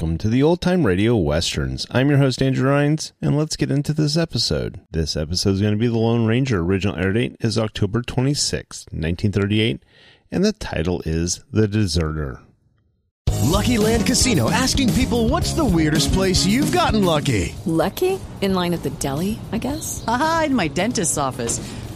Welcome to the Old Time Radio Westerns. I'm your host, Andrew Rhynes, and let's get into this episode. This episode is going to be The Lone Ranger. Original air date is October 26, 1938, and the title is The Deserter. Lucky Land Casino asking people what's the weirdest place you've gotten lucky? Lucky? In line at the deli, I guess? Aha, in my dentist's office.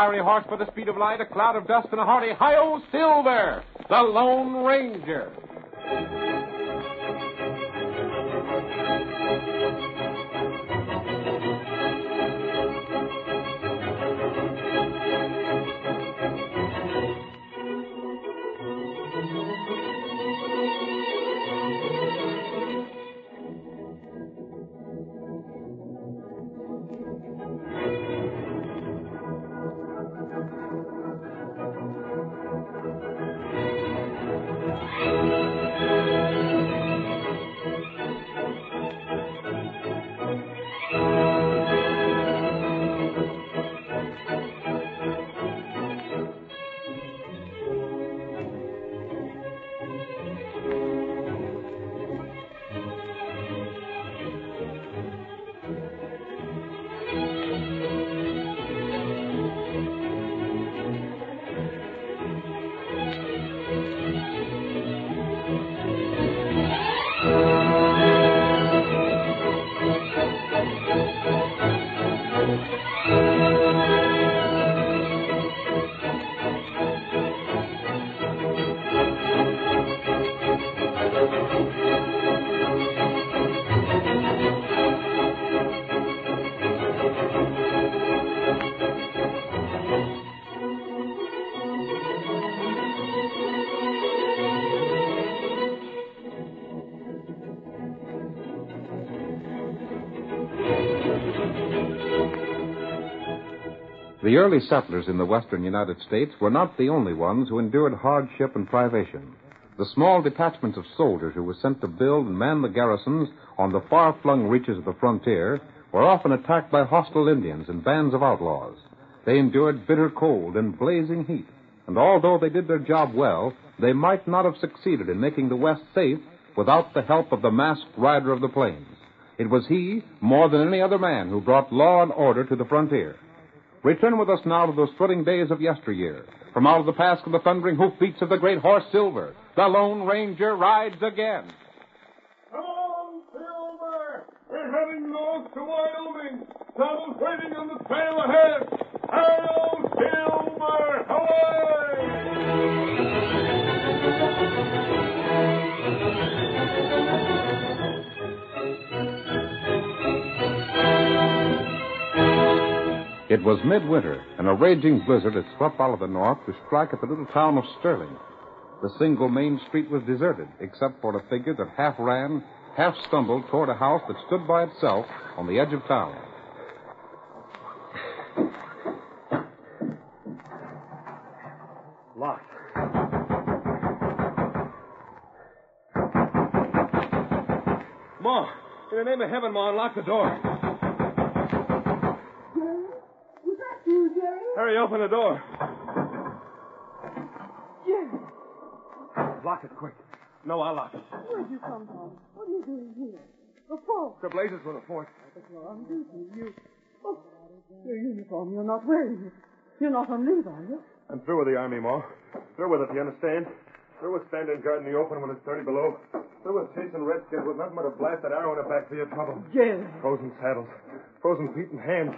Fiery horse for the speed of light, a cloud of dust, and a hearty hi-yo Silver, the Lone Ranger. The early settlers in the western United States were not the only ones who endured hardship and privation. The small detachments of soldiers who were sent to build and man the garrisons on the far flung reaches of the frontier were often attacked by hostile Indians and bands of outlaws. They endured bitter cold and blazing heat, and although they did their job well, they might not have succeeded in making the West safe without the help of the masked rider of the plains. It was he, more than any other man, who brought law and order to the frontier. Return with us now to those thrilling days of yesteryear. From out of the past come the thundering hoofbeats of the great horse Silver. The Lone Ranger rides again. Come on, Silver! We're heading north to Wyoming. Saddle's waiting on the trail ahead. Hail, Silver! It was midwinter, and a raging blizzard had swept out of the north to strike at the little town of Sterling. The single main street was deserted, except for a figure that half ran, half stumbled toward a house that stood by itself on the edge of town. Locked. Ma, in the name of heaven, Ma, unlock the door. Hurry, open the door. Jerry, Lock it quick. No, I'll lock it. where'd you come from? What are you doing here? The fort. The blazes were the fort. But you're on duty. You. Oh, your uniform. You're not wearing it. You're not on leave, are you? I'm through with the army, Ma. Through with it, you understand? Through with standing guard in the open when it's 30 below. Through with chasing redskins with nothing but a blasted arrow in the back for your trouble. Jerry. Frozen saddles. Frozen feet and hands.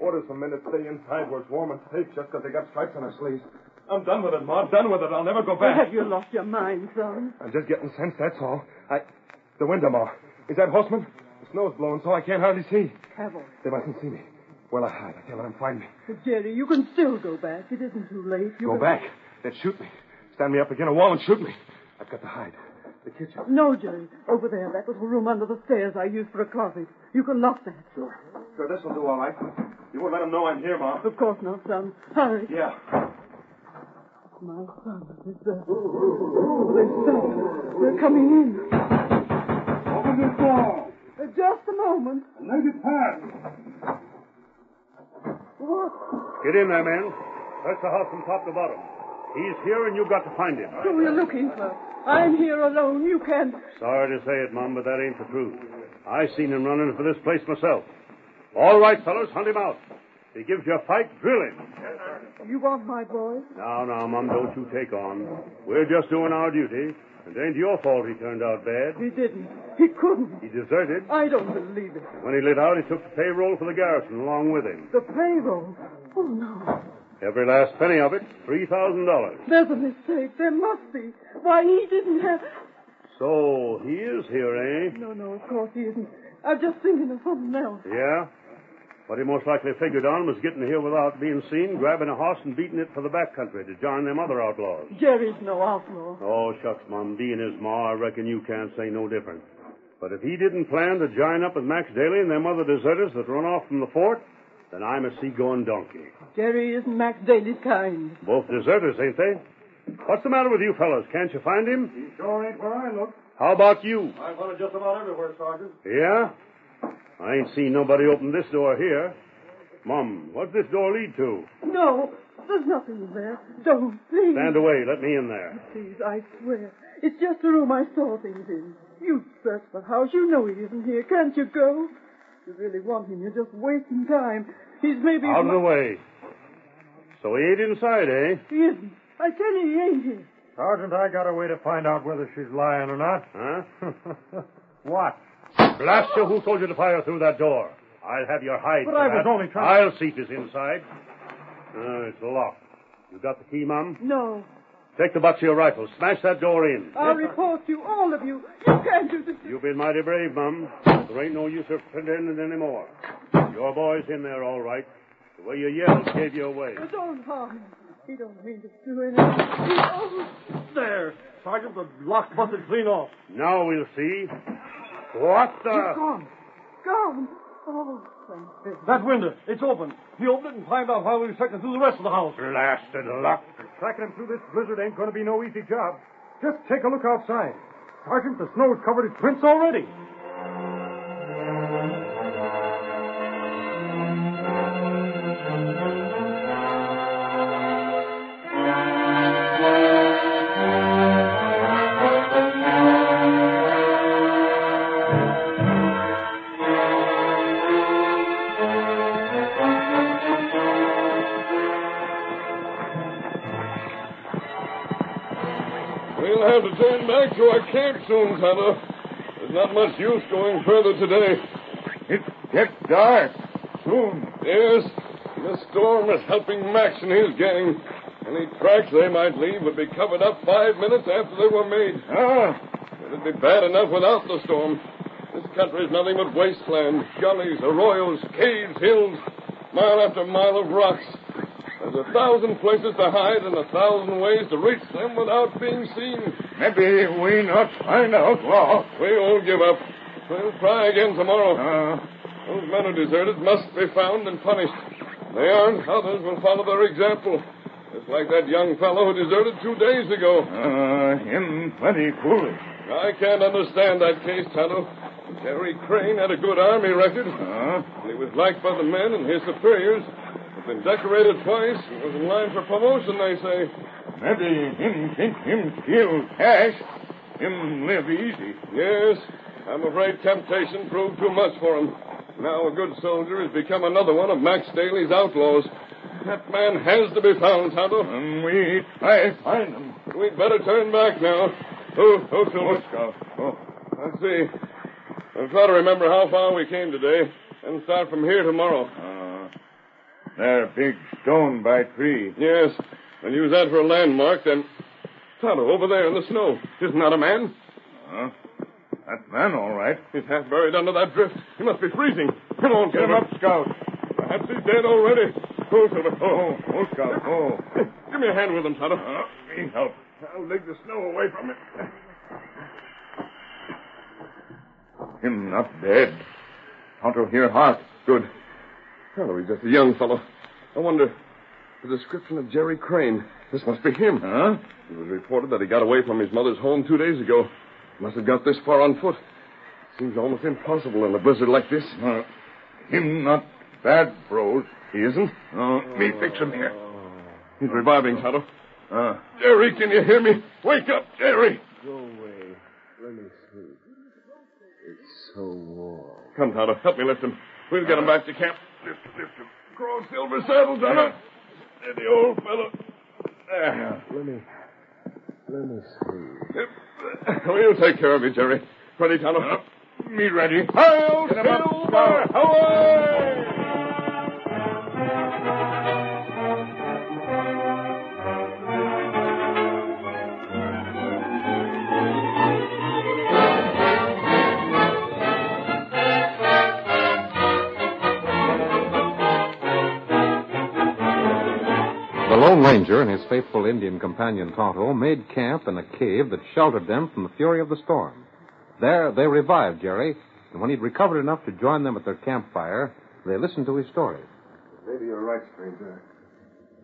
Orders from men to stay inside where it's warm and safe just because they got stripes on their sleeves. I'm done with it, Ma. Done with it. I'll never go back. Have you lost your mind, son? I'm just getting sense, that's all. I. The window, Ma. Is that horseman? The snow's blowing so I can't hardly see. Cavalry. They mustn't see me. Well, I hide. I can't let them find me. But Jerry, you can still go back. It isn't too late. You Go can... back. They'd shoot me. Stand me up against a wall and shoot me. I've got to hide. The kitchen. No, Jerry. Over there, that little room under the stairs I used for a closet. You can lock that. Sure. Sure, this'll do all right. You won't let them know I'm here, Mom. Of course not, son. Hurry. Yeah. My son is there. Oh, they stopped. They're coming in. Open this door. Uh, just a moment. Let it pass. What? Get in there, men. Search the house from top to bottom. He's here, and you've got to find him. Who are you looking for? I'm here alone. You can't. Sorry to say it, Mom, but that ain't the truth. I seen him running for this place myself. All right, fellas, hunt him out. If he gives you a fight, drill him. You want my boy? Now, now, Mum, don't you take on. We're just doing our duty. It ain't your fault he turned out bad. He didn't. He couldn't. He deserted. I don't believe it. When he lit out, he took the payroll for the garrison along with him. The payroll. Oh, no. Every last penny of it, $3,000. There's a mistake. There must be. Why, he didn't have. So, he is here, eh? No, no, of course he isn't. I'm just thinking of something else. Yeah? What he most likely figured on was getting here without being seen, grabbing a horse and beating it for the back country to join them other outlaws. Jerry's no outlaw. Oh, shucks, Mum. Being his ma, I reckon you can't say no different. But if he didn't plan to join up with Max Daly and them other deserters that run off from the fort, then I'm a seagoing donkey. Jerry isn't Max Daly's kind. Both deserters, ain't they? What's the matter with you fellas? Can't you find him? He sure ain't where I look. How about you? I've hunted just about everywhere, Sergeant. Yeah? I ain't seen nobody open this door here. Mum, what's this door lead to? No, there's nothing in there. Don't, please. Stand away. Let me in there. Please, I swear. It's just the room I saw things in. You search the house. You know he isn't here. Can't you go? If you really want him, you're just wasting time. He's maybe... Out of the way. So he ain't inside, eh? He isn't. I tell you, he ain't here. Sergeant, I got a way to find out whether she's lying or not. Huh? what? Blast you, who told you to fire through that door? I'll have your hide. But for I was only trying- I'll see if he's inside. Uh, it's locked. You got the key, Mum? No. Take the butt of your rifle. Smash that door in. I'll report you, all of you. You can't do this. You've been mighty brave, Mum. There ain't no use of pretending anymore. Your boy's in there, all right. The way you yelled gave you away. But don't harm him. He don't mean to do anything. He, oh, There. Sergeant, the lock busted clean off. Now we'll see. What the? he's gone. Gone. Oh, thank goodness. That window, it's open. He opened it and climbed out while we were checking through the rest of the house. Blasted luck. Tracking him through this blizzard ain't going to be no easy job. Just take a look outside. Sergeant, the snow's covered his prints already. To our camp soon, Tonto. There's not much use going further today. It gets dark. Soon. Yes, the storm is helping Max and his gang. Any tracks they might leave would be covered up five minutes after they were made. Ah. It'd be bad enough without the storm. This country is nothing but wasteland, gullies, arroyos, caves, hills, mile after mile of rocks. There's a thousand places to hide and a thousand ways to reach them without being seen. Maybe we not find outlaw. We won't give up. We'll try again tomorrow. Uh, Those men who deserted must be found and punished. They aren't. Others will follow their example. Just like that young fellow who deserted two days ago. uh, him plenty foolish. I can't understand that case, Tonto. Jerry Crane had a good army record. Uh, And he was liked by the men and his superiors. He's been decorated twice and was in line for promotion, they say. Maybe him think him steal cash. Him live easy. Yes, I'm afraid temptation proved too much for him. Now a good soldier has become another one of Max Daly's outlaws. That man has to be found, Tonto. And we try find him. But we'd better turn back now. Silver. Scout. Oh. Let's see. I'll try to remember how far we came today and start from here tomorrow. Uh, there big stone by tree. Yes, and use that for a landmark, then. Tonto, over there in the snow. Isn't that a man? Huh? That man, all right. He's half buried under that drift. He must be freezing. Come on, Get him up, Scout. Perhaps he's dead already. Oh, Silver. Oh, oh, Scout. Oh. Give me a hand with him, Tonto. Uh, me help. I'll dig the snow away from it. Him not dead. Tonto hear heart. Good. Tonto, he's just a young fellow. I wonder. The description of Jerry Crane. This must be him. Huh? It was reported that he got away from his mother's home two days ago. Must have got this far on foot. Seems almost impossible in a blizzard like this. Uh, him not bad, bros. He isn't? Uh, me fix him here. He's reviving, Tonto. Uh, Jerry, can you hear me? Wake up, Jerry. Go away. Let me sleep. It's so warm. Come, Tonto. Help me lift him. We'll get him back to camp. Lift, lift him. Cross silver saddle, Tonto. Steady, old fellow. There. Let me. Let me sleep. We'll take care of me, Jerry. Ready, Tonto? me ready. Hail, Get him up, Silver! Scout. Away! Lone Ranger and his faithful Indian companion Tonto made camp in a cave that sheltered them from the fury of the storm. There, they revived Jerry, and when he'd recovered enough to join them at their campfire, they listened to his story. Maybe you're right, stranger.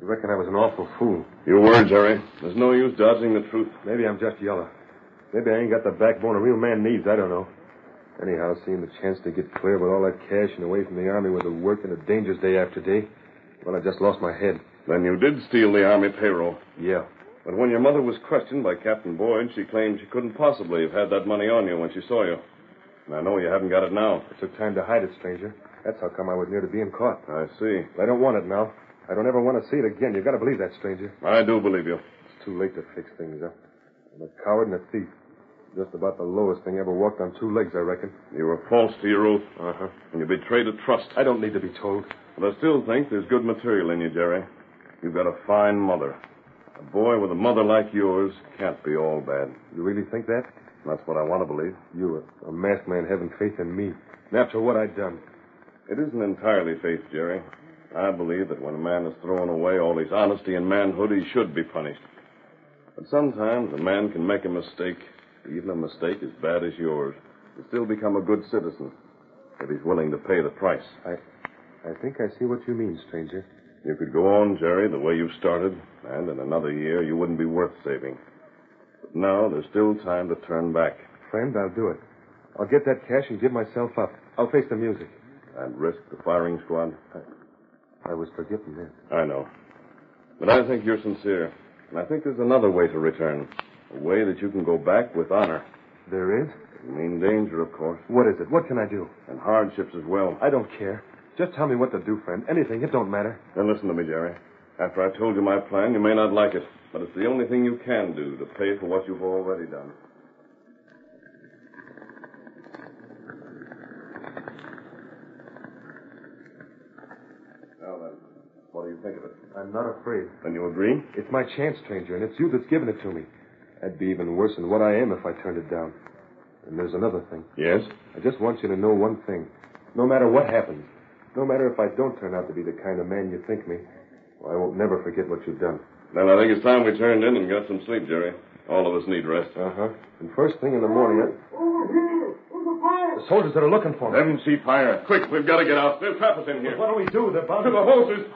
You reckon I was an awful fool. You were, Jerry. There's no use dodging the truth. Maybe I'm just yellow. Maybe I ain't got the backbone a real man needs. I don't know. Anyhow, seeing the chance to get clear with all that cash and away from the army with the work and the dangers day after day, well, I just lost my head. Then you did steal the army payroll. Yeah. But when your mother was questioned by Captain Boyd, she claimed she couldn't possibly have had that money on you when she saw you. And I know you haven't got it now. It took time to hide it, stranger. That's how come I was near to being caught. I see. But I don't want it now. I don't ever want to see it again. You've got to believe that, stranger. I do believe you. It's too late to fix things up. I'm a coward and a thief. Just about the lowest thing ever walked on two legs, I reckon. You were false to your oath. Uh-huh. And you betrayed a trust. I don't need to be told. But I still think there's good material in you, Jerry. You've got a fine mother. A boy with a mother like yours can't be all bad. You really think that? That's what I want to believe. You, a, a masked man, having faith in me. After what I've done. It isn't entirely faith, Jerry. I believe that when a man has thrown away all his honesty and manhood, he should be punished. But sometimes a man can make a mistake, even a mistake as bad as yours, and still become a good citizen. if he's willing to pay the price. I, I think I see what you mean, stranger. You could go on, Jerry, the way you've started, and in another year you wouldn't be worth saving. But now there's still time to turn back. Friend, I'll do it. I'll get that cash and give myself up. I'll face the music. And risk the firing squad? I, I was forgetting that. I know. But I think you're sincere. And I think there's another way to return. A way that you can go back with honor. There is? You mean danger, of course. What is it? What can I do? And hardships as well. I don't care. Just tell me what to do, friend. Anything. It don't matter. Then listen to me, Jerry. After I told you my plan, you may not like it, but it's the only thing you can do to pay for what you've already done. Now then, what do you think of it? I'm not afraid. Then you agree? It's my chance, stranger, and it's you that's giving it to me. That'd be even worse than what I am if I turned it down. And there's another thing. Yes? I just want you to know one thing. No matter what happens, no matter if I don't turn out to be the kind of man you think me, well, I won't never forget what you've done. Then I think it's time we turned in and got some sleep, Jerry. All of us need rest. Uh huh. And first thing in the morning, I... the soldiers that are looking for me. Let them see fire. Quick, we've got to get out. They'll trap us in here. What do we do? They're bound To the horses.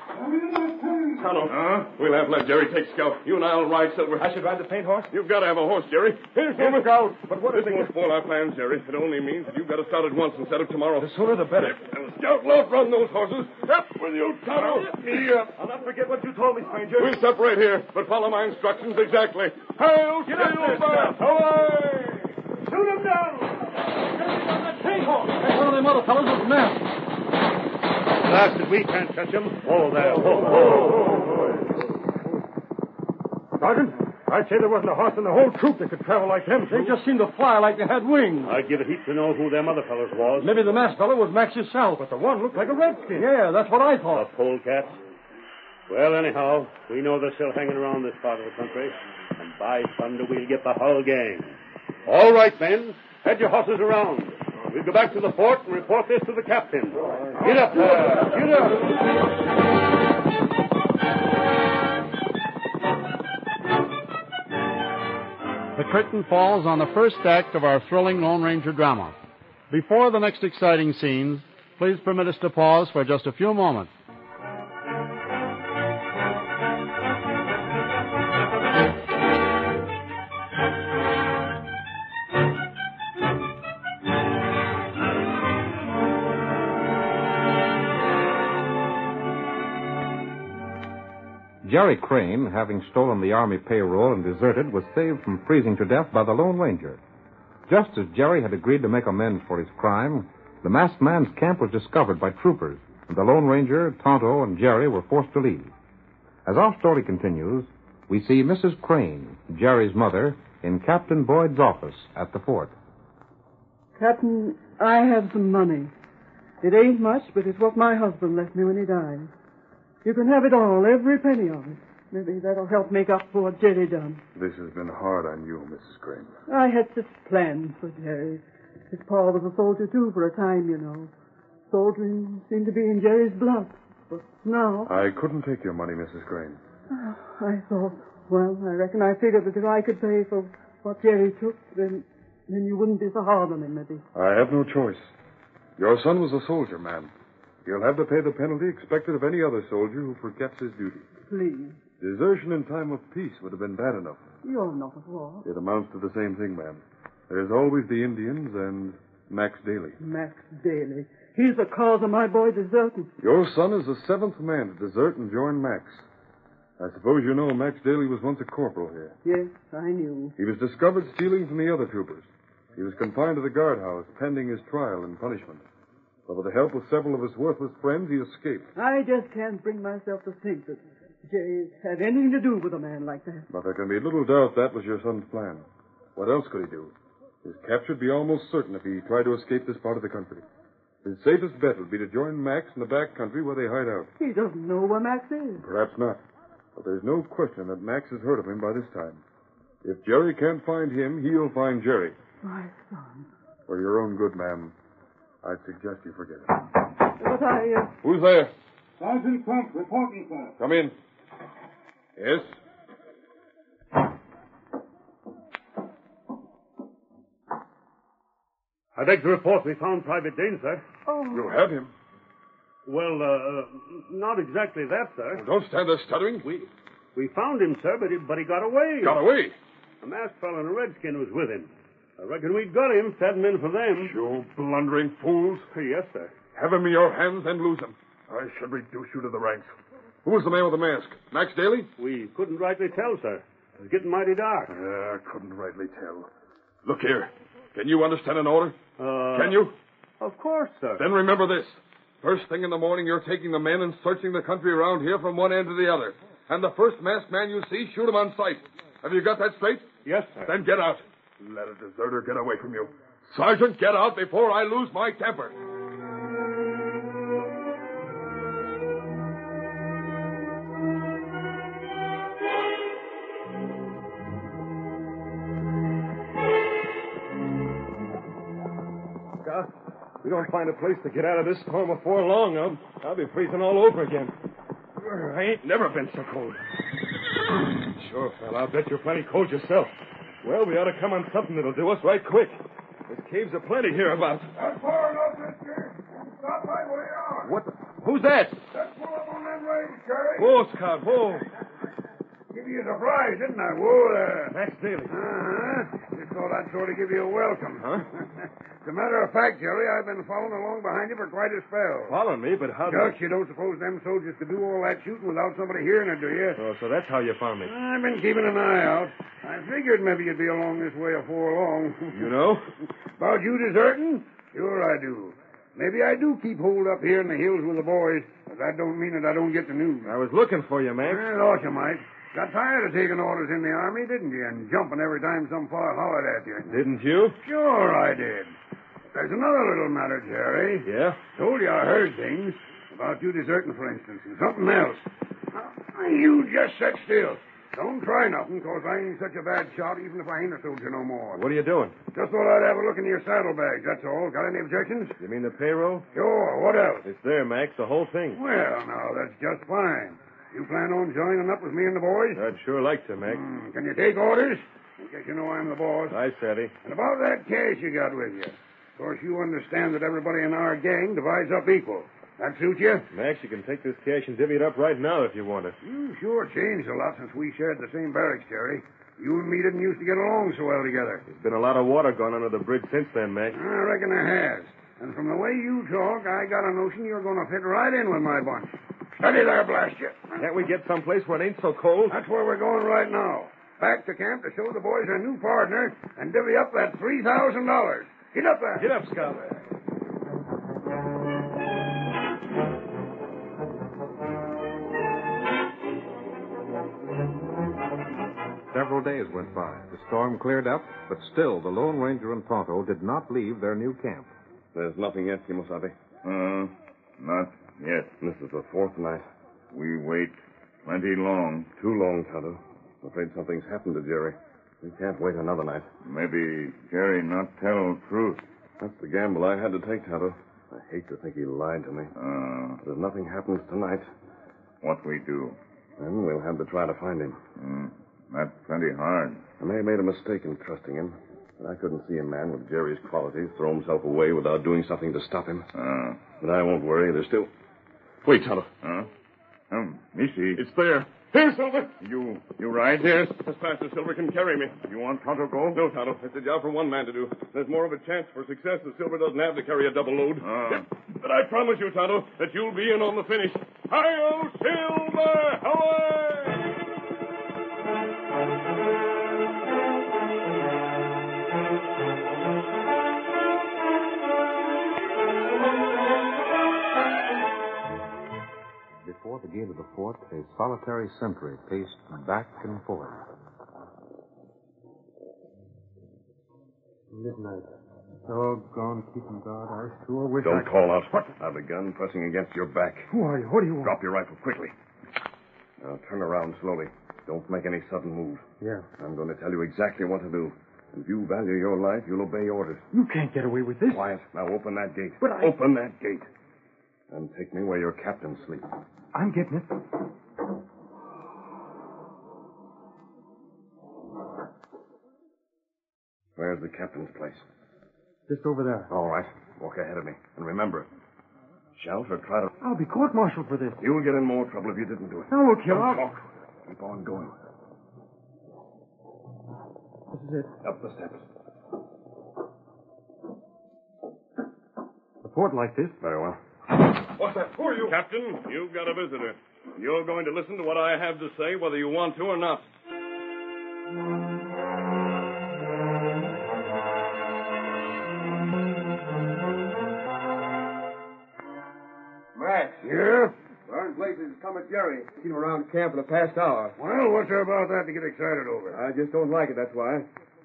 Tonto. Huh? We'll have to let Jerry take Scout. You and I'll ride Silver. I should ride the paint horse? You've got to have a horse, Jerry. Here's Yes, Silver. Scout. But what is this if won't spoil our plans, Jerry. It only means that you've got to start at once instead of tomorrow. The sooner the better. And Scout, load run those horses. Up with you, Tonto. Me up. I'll not forget what you told me, stranger. We'll separate here, but follow my instructions exactly. Hail, Get up there, Silver! Scout. Away! Shoot him down! That's one of them other fellows with masks. Blasted, we can't catch him. Oh, there. Oh, oh. Sergeant, I'd say there wasn't a horse in the whole troop that could travel like them. They just seemed to fly like they had wings. I'd give a heap to know who them other fellows was. Maybe the masked fellow was Max himself. But the one looked like a redskin. Yeah, that's what I thought. The polecats. Well, anyhow, we know they're still hanging around this part of the country. And by thunder, we'll get the whole gang. All right, men. Head your horses around. We'll go back to the fort and report this to the captain. Get up there. Get up. The curtain falls on the first act of our thrilling Lone Ranger drama. Before the next exciting scenes, please permit us to pause for just a few moments. Jerry Crane, having stolen the Army payroll and deserted, was saved from freezing to death by the Lone Ranger. Just as Jerry had agreed to make amends for his crime, the masked man's camp was discovered by troopers, and the Lone Ranger, Tonto, and Jerry were forced to leave. As our story continues, we see Mrs. Crane, Jerry's mother, in Captain Boyd's office at the fort. Captain, I have some money. It ain't much, but it's what my husband left me when he died. You can have it all, every penny of it. Maybe that'll help make up for what Jerry done. This has been hard on you, Mrs. Crane. I had such plans for Jerry. His pa was a soldier too for a time, you know. Soldiering seemed to be in Jerry's blood. But now, I couldn't take your money, Mrs. Crane. Ah, I thought, well, I reckon I figured that if I could pay for what Jerry took, then then you wouldn't be so hard on him, maybe. I have no choice. Your son was a soldier, ma'am. He'll have to pay the penalty expected of any other soldier who forgets his duty. Please. Desertion in time of peace would have been bad enough. You're not at war. It amounts to the same thing, ma'am. There's always the Indians and Max Daly. Max Daly. He's the cause of my boy deserting. Your son is the seventh man to desert and join Max. I suppose you know Max Daly was once a corporal here. Yes, I knew. He was discovered stealing from the other troopers. He was confined to the guardhouse pending his trial and punishment. But with the help of several of his worthless friends, he escaped. I just can't bring myself to think that Jay had anything to do with a man like that. But there can be little doubt that was your son's plan. What else could he do? His capture would be almost certain if he tried to escape this part of the country. His safest bet would be to join Max in the back country where they hide out. He doesn't know where Max is. Perhaps not. But there's no question that Max has heard of him by this time. If Jerry can't find him, he'll find Jerry. My son. For your own good, ma'am, I'd suggest you forget it. But I, uh... Who's there? Sergeant Crump reporting, sir. Come in. Yes? I beg to report we found Private Dane, sir. Oh. You have him. Well, uh, not exactly that, sir. Well, don't stand there stuttering. We we found him, sir, but he, but he got away. Got away? A masked fellow and a redskin was with him. I reckon we'd got him it hadn't for them. You blundering fools. Yes, sir. Have him in your hands and lose him. I should reduce you to the ranks. Who was the man with the mask? Max Daly? We couldn't rightly tell, sir. It was getting mighty dark. Uh, couldn't rightly tell. Look here. Can you understand an order? Uh, Can you? Of course, sir. Then remember this. First thing in the morning, you're taking the men and searching the country around here from one end to the other. And the first masked man you see, shoot him on sight. Have you got that straight? Yes, sir. Then get out. Let a deserter get away from you. Sergeant, get out before I lose my temper. Doc, we don't find a place to get out of this storm before long, I'll, I'll be freezing all over again. I ain't never been so cold. Sure, fella, I'll bet you're plenty cold yourself. Well, we ought to come on something that'll do us right quick. There's caves aplenty hereabouts. That's far enough, mister. Stop right where you are. What? the- Who's that? Let's pull up on that range, Jerry. Whoa, Scout, whoa. Give you a surprise, didn't I? Whoa there. Max Daly. Uh-huh. Just thought I'd sort of give you a welcome. Huh? As a matter of fact, Jerry, I've been following along behind you for quite a spell. Following me, but how Just, you don't suppose them soldiers could do all that shooting without somebody hearing it, do you? Oh, so that's how you found me. I've been keeping an eye out. I figured maybe you'd be along this way afore long. You know? About you deserting? Sure I do. Maybe I do keep hold up here in the hills with the boys, but that don't mean that I don't get the news. I was looking for you, Max. I thought you might. Got tired of taking orders in the army, didn't you? And jumping every time some fella hollered at you. Didn't you? Sure I did. There's another little matter, Jerry. Yeah? Told you I heard things. About you deserting, for instance, and something else. Now, you just sit still. Don't try nothing, 'cause I ain't such a bad shot, even if I ain't a soldier no more. What are you doing? Just thought I'd have a look in your saddlebags, that's all. Got any objections? You mean the payroll? Sure. What else? It's there, Max, the whole thing. Well, now, that's just fine. You plan on joining up with me and the boys? I'd sure like to, Max. Hmm, can you take orders? In case you know I'm the boss. I said he. And about that cash you got with you. Of course, you understand that everybody in our gang divides up equal. That suit you? Max, you can take this cash and divvy it up right now if you want it. You sure changed a lot since we shared the same barracks, Jerry. You and me didn't used to get along so well together. There's been a lot of water gone under the bridge since then, Max. I reckon there has. And from the way you talk, I got a notion you're going to fit right in with my bunch. Steady there, blast you. Can't we get someplace where it ain't so cold? That's where we're going right now. Back to camp to show the boys our new partner and divvy up that $3,000. Get up there. Get up, Scout. Several days went by. The storm cleared up, but still the Lone Ranger and Tonto did not leave their new camp. There's nothing yet, Kimosabe. Uh, not yet. This is the fourth night. We wait plenty long. Too long, Tonto. I'm afraid something's happened to Jerry. We can't wait another night. Maybe Jerry not tell truth. That's the gamble I had to take, Tonto. I hate to think he lied to me. Uh, But if nothing happens tonight, what we do? then we'll have to try to find him. Hmm. That's plenty hard. I may have made a mistake in trusting him, but I couldn't see a man with Jerry's qualities throw himself away without doing something to stop him. Uh, But I won't worry. There's still. Wait, Tonto. huh? Um, me see. It's there. Here, Silver. You, you ride here? As fast as Silver can carry me. You want Tonto go? No, Tonto. It's a job for one man to do. There's more of a chance for success if Silver doesn't have to carry a double load. Ah. But I promise you, Tonto, that you'll be in on the finish. Hi-yo, Silver! Away! Before the gate of the fort, a solitary sentry paced back and forth. Midnight. Doggone keeping guard. I sure wish Don't I... call out. What? I've a gun pressing against your back. Who are you? What do you want? Drop your rifle quickly. Now turn around slowly. Don't make any sudden move. Yeah. I'm going to tell you exactly what to do. If you value your life, you'll obey orders. You can't get away with this. Quiet. Now open that gate. But I- Open that gate. And take me where your captain sleeps. I'm getting it. Where's the captain's place? Just over there. All right. Walk ahead of me. And remember, shout or try to... I'll be court-martialed for this. You'll get in more trouble if you didn't do it. No. Don't talk. Keep on going. This is it. Up the steps. A fort like this. Very well. What's that? Who are you? Captain, you've got a visitor. You're going to listen to what I have to say, whether you want to or not. Max. Yeah? Burn places come at Jerry. Seen him around camp in the past hour. Well, what's there about that to get excited over? I just don't like it, that's why.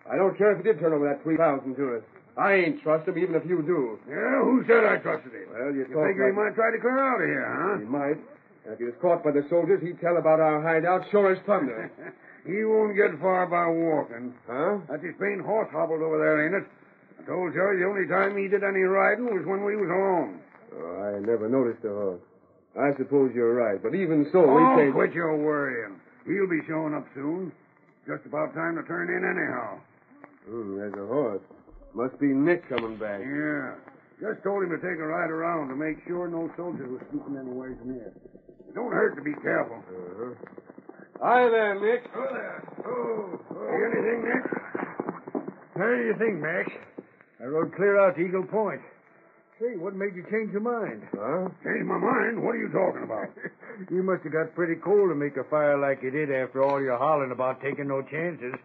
I don't care if he did turn over that 3000 to us. I ain't trust him, even if you do. Yeah, who said I trusted him? Well, you, You figure he might try to clear out of here, huh? He might. If he was caught by the soldiers, he'd tell about our hideout sure as thunder. he won't get far by walking. huh? That's his paint horse hobbled over there, ain't it? I told you the only time he did any riding was when we was alone. Oh, I never noticed the horse. I suppose you're right, but even so, oh, we can't... quit your worrying. He'll be showing up soon. Just about time to turn in anyhow. Hmm, there's a horse. Must be Nick coming back. Yeah. Just told him to take a ride around to make sure no soldiers were snooping anywhere near. It don't hurt to be careful. Uh-huh. Hi there, Nick. Oh, there. Oh, See anything, Nick? How do you think, Max? I rode clear out to Eagle Point. Say, what made you change your mind? Huh? Change my mind? What are you talking about? you must have got pretty cold to make a fire like you did after all your hollering about taking no chances.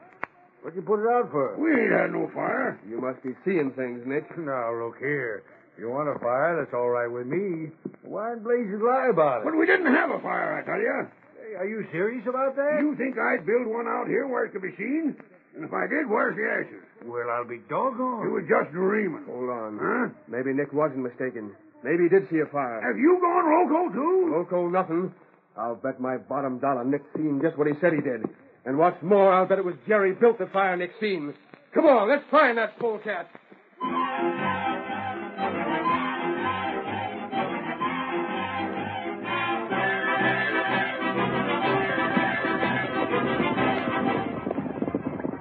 What'd you put it out for? We ain't had no fire. You must be seeing things, Nick. Now, look here. If you want a fire, that's all right with me. Why in blazes lie about it? But we didn't have a fire, I tell you. Hey, are you serious about that? You think I'd build one out here where it could be seen? And if I did, where's the ashes? Well, I'll be doggone. You were just dreaming. Hold on. Huh? Maybe Nick wasn't mistaken. Maybe he did see a fire. Have you gone loco, too? Loco nothing. I'll bet my bottom dollar Nick seen just what he said he did. And what's more, I'll bet it was Jerry built the fire Nick seen. Come on, let's find that polecat.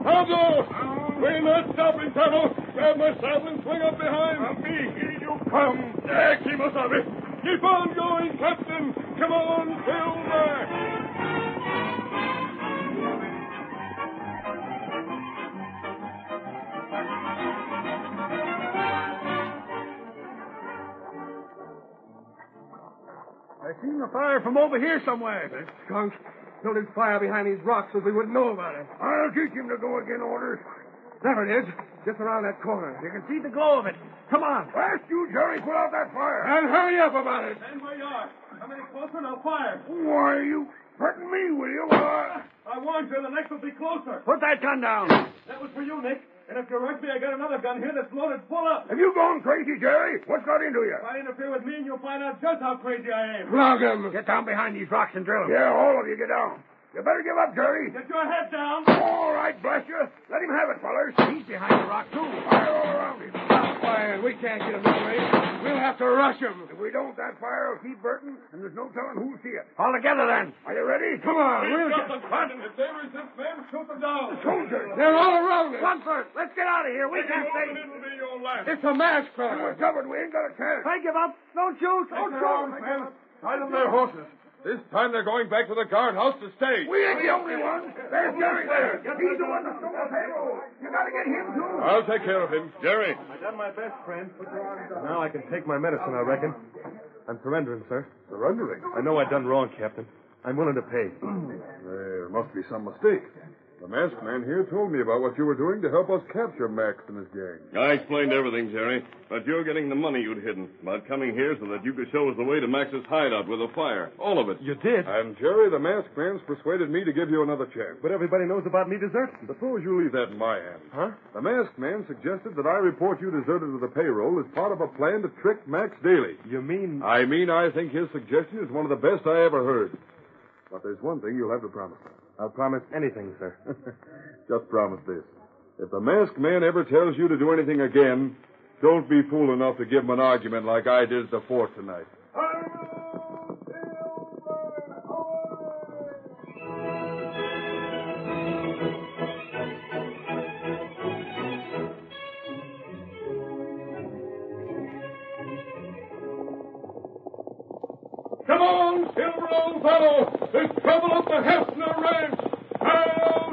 Tonto! We're not stopping, Tonto. Grab my saddle and swing up behind. me. Here you come. There, Kimosabe. Keep on going, Captain. Come on, Silver. I seen the fire from over here somewhere. That skunk built his fire behind these rocks so we wouldn't know about it. I'll teach him to go again orders. There it is. Just around that corner. You can see the glow of it. Come on. Blast you, Jerry. Put out that fire. And hurry up about it. Stand where you are. Come any closer and I'll fire. Why, are you threaten me, will you? Uh, I warned you, the next will be closer. Put that gun down. That was for you, Nick. And if you're right me, I got another gun here that's loaded full up. have you gone crazy, Jerry? What's got into you? If I interfere with me, and you'll find out just how crazy I am. Flog him. Get down behind these rocks and drill him. Yeah, all of you get down. You better give up, Jerry. Get your head down. All right, bless you. Let him have it, fellers. He's behind the rock, too. Fire all around him. Stop firing. We can't get him this way. We'll have to rush him. If we don't, that fire will keep burning, and there's no telling who'll see it. All together, then. Are you ready? Come on. We've We'll got get... them, Captain. If they resist, men, shoot them down. Soldiers. They're all around us. Run first. Let's get out of here. We If can't stay. it'll be your last. It's a mask We're covered. We ain't got a chance. I give up. Don't shoot. Don't Take their arms, shoot. men. Tie them their horses. This time they're going back to the guardhouse to stay. We ain't the only ones. There's Jerry there. He's the one that stole the payroll. You gotta get him, too. I'll take care of him. Jerry. I done my best, friend. Put your arms down. Now I can take my medicine, I reckon. I'm surrendering, sir. Surrendering? I know I done wrong, Captain. I'm willing to pay. There must be some mistake. The masked man here told me about what you were doing to help us capture Max and his gang. I explained everything, Jerry. But you're getting the money you'd hidden. About coming here so that you could show us the way to Max's hideout with a fire. All of it. You did? And Jerry, the masked man's persuaded me to give you another chance. But everybody knows about me deserting. Suppose you leave that in my hands. Huh? The masked man suggested that I report you deserted to the payroll as part of a plan to trick Max Daly. You mean... I mean, I think his suggestion is one of the best I ever heard. But there's one thing you'll have to promise me. I'll promise anything, sir. Just promise this. If the masked man ever tells you to do anything again, don't be fool enough to give him an argument like I did at the fort tonight. Come on, Silver, old fellow. There's trouble up the Hefner Ranch. I'll